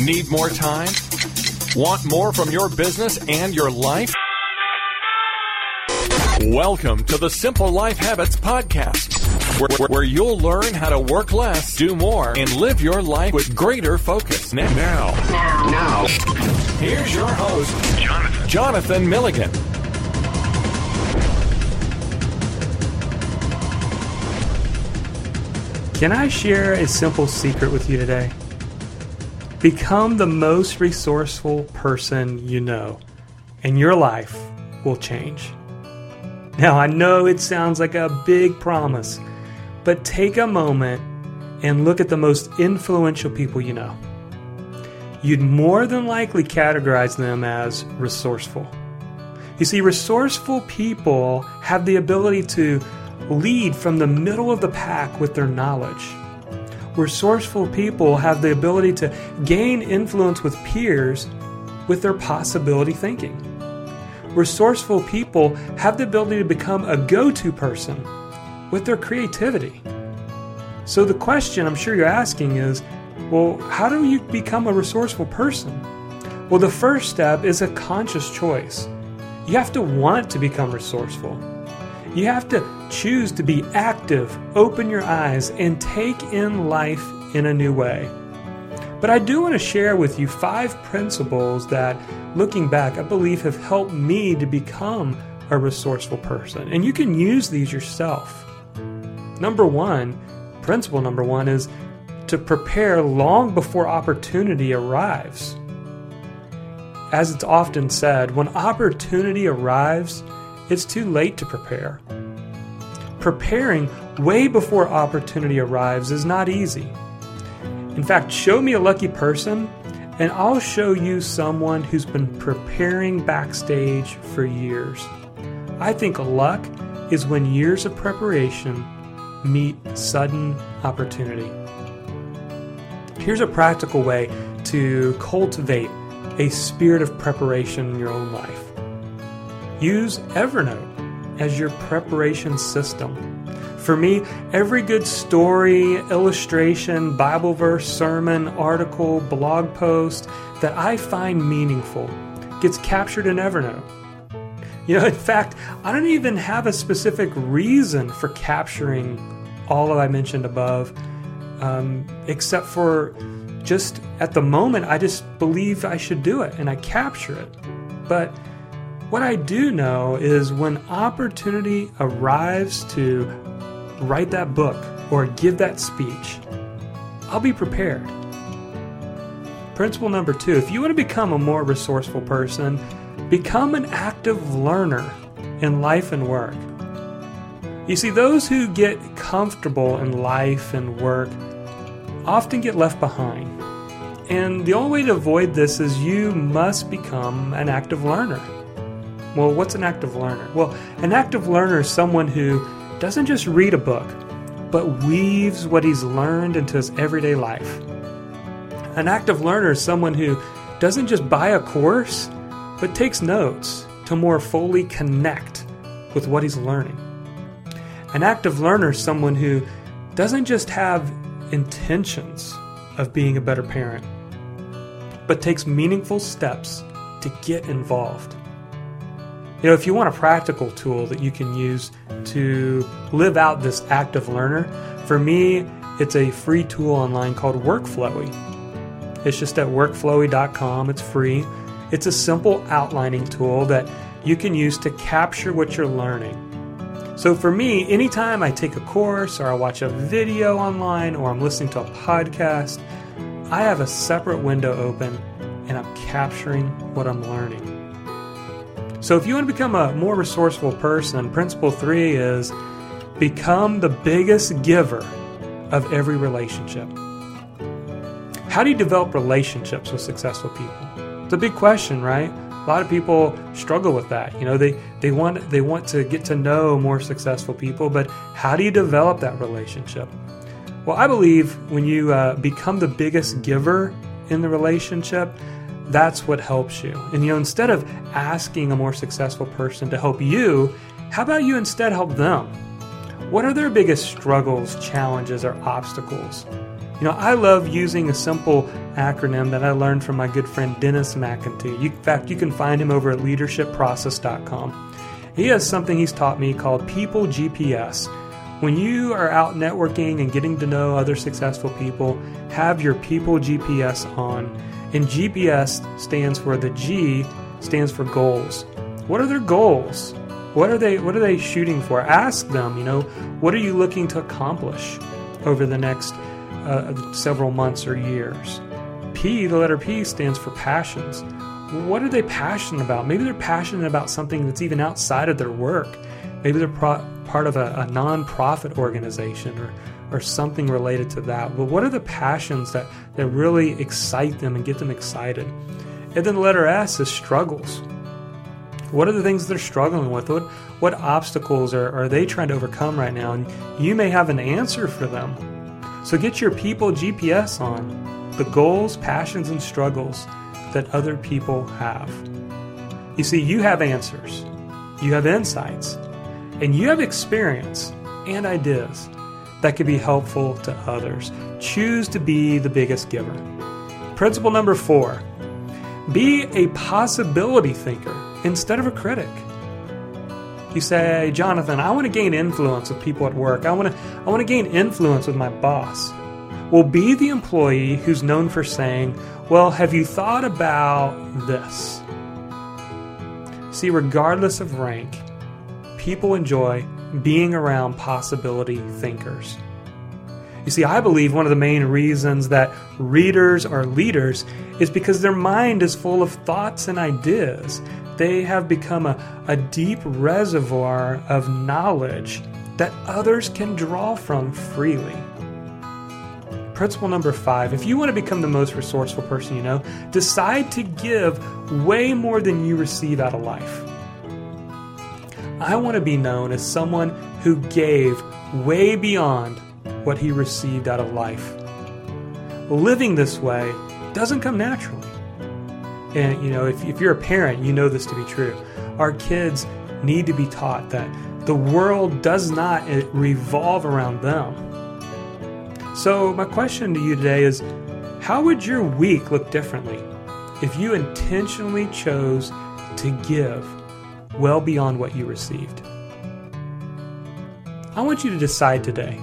Need more time? Want more from your business and your life? Welcome to the Simple Life Habits Podcast, where, where, you'll learn how to work less, do more, and live your life with greater focus. Now, now, now, here's your host, Jonathan, Jonathan Milligan. Can I share a simple secret with you today? Become the most resourceful person you know, and your life will change. Now, I know it sounds like a big promise, but take a moment and look at the most influential people you know. You'd more than likely categorize them as resourceful. You see, resourceful people have the ability to lead from the middle of the pack with their knowledge resourceful people have the ability to gain influence with peers with their possibility thinking. Resourceful people have the ability to become a go to person with their creativity. So, the question I'm sure you're asking is well, how do you become a resourceful person? Well, the first step is a conscious choice. You have to want to become resourceful. You have to choose to be active, open your eyes, and take in life in a new way. But I do want to share with you five principles that, looking back, I believe have helped me to become a resourceful person. And you can use these yourself. Number one, principle number one is to prepare long before opportunity arrives. As it's often said, when opportunity arrives, it's too late to prepare. Preparing way before opportunity arrives is not easy. In fact, show me a lucky person, and I'll show you someone who's been preparing backstage for years. I think luck is when years of preparation meet sudden opportunity. Here's a practical way to cultivate a spirit of preparation in your own life. Use Evernote as your preparation system. For me, every good story, illustration, Bible verse, sermon, article, blog post that I find meaningful gets captured in Evernote. You know, in fact, I don't even have a specific reason for capturing all that I mentioned above, um, except for just at the moment, I just believe I should do it and I capture it. But what I do know is when opportunity arrives to write that book or give that speech, I'll be prepared. Principle number two if you want to become a more resourceful person, become an active learner in life and work. You see, those who get comfortable in life and work often get left behind. And the only way to avoid this is you must become an active learner. Well, what's an active learner? Well, an active learner is someone who doesn't just read a book, but weaves what he's learned into his everyday life. An active learner is someone who doesn't just buy a course, but takes notes to more fully connect with what he's learning. An active learner is someone who doesn't just have intentions of being a better parent, but takes meaningful steps to get involved. You know, if you want a practical tool that you can use to live out this active learner, for me, it's a free tool online called Workflowy. It's just at workflowy.com, it's free. It's a simple outlining tool that you can use to capture what you're learning. So for me, anytime I take a course or I watch a video online or I'm listening to a podcast, I have a separate window open and I'm capturing what I'm learning. So, if you want to become a more resourceful person, principle three is become the biggest giver of every relationship. How do you develop relationships with successful people? It's a big question, right? A lot of people struggle with that. You know, they, they want they want to get to know more successful people, but how do you develop that relationship? Well, I believe when you uh, become the biggest giver in the relationship, that's what helps you. And you know, instead of asking a more successful person to help you, how about you instead help them? What are their biggest struggles, challenges, or obstacles? You know, I love using a simple acronym that I learned from my good friend Dennis McIntee. You, in fact, you can find him over at leadershipprocess.com. He has something he's taught me called People GPS. When you are out networking and getting to know other successful people, have your People GPS on. And GPS stands for the G stands for goals. What are their goals? What are they what are they shooting for? Ask them, you know, what are you looking to accomplish over the next uh, several months or years? P, the letter P stands for passions. What are they passionate about? Maybe they're passionate about something that's even outside of their work. Maybe they're pro- part of a, a non-profit organization or or something related to that. But what are the passions that, that really excite them and get them excited? And then the letter S is struggles. What are the things they're struggling with? What, what obstacles are, are they trying to overcome right now? And you may have an answer for them. So get your people GPS on the goals, passions, and struggles that other people have. You see, you have answers, you have insights, and you have experience and ideas that could be helpful to others. Choose to be the biggest giver. Principle number four be a possibility thinker instead of a critic. You say, Jonathan, I want to gain influence with people at work. I want to, I want to gain influence with my boss. Well, be the employee who's known for saying, Well, have you thought about this? See, regardless of rank, people enjoy being around possibility thinkers. You see, I believe one of the main reasons that readers are leaders is because their mind is full of thoughts and ideas. They have become a, a deep reservoir of knowledge that others can draw from freely. Principle number five if you want to become the most resourceful person you know, decide to give way more than you receive out of life. I want to be known as someone who gave way beyond what he received out of life. Living this way doesn't come naturally. And, you know, if, if you're a parent, you know this to be true. Our kids need to be taught that the world does not eh, revolve around them. So, my question to you today is how would your week look differently if you intentionally chose to give well beyond what you received? I want you to decide today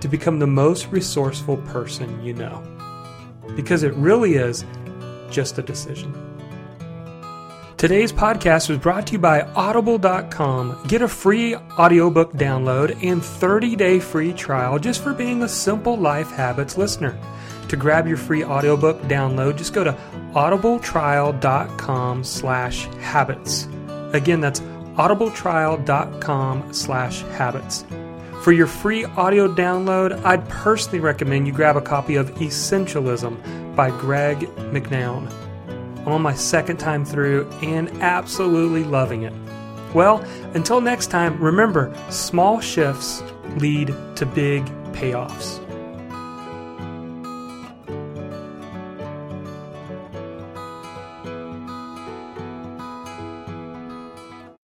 to become the most resourceful person you know. Because it really is just a decision. Today's podcast was brought to you by Audible.com. Get a free audiobook download and 30-day free trial just for being a Simple Life Habits listener. To grab your free audiobook download, just go to audibletrial.com slash habits. Again, that's audibletrial.com slash habits. For your free audio download, I'd personally recommend you grab a copy of Essentialism by Greg McKeown. I'm on my second time through and absolutely loving it. Well, until next time, remember small shifts lead to big payoffs.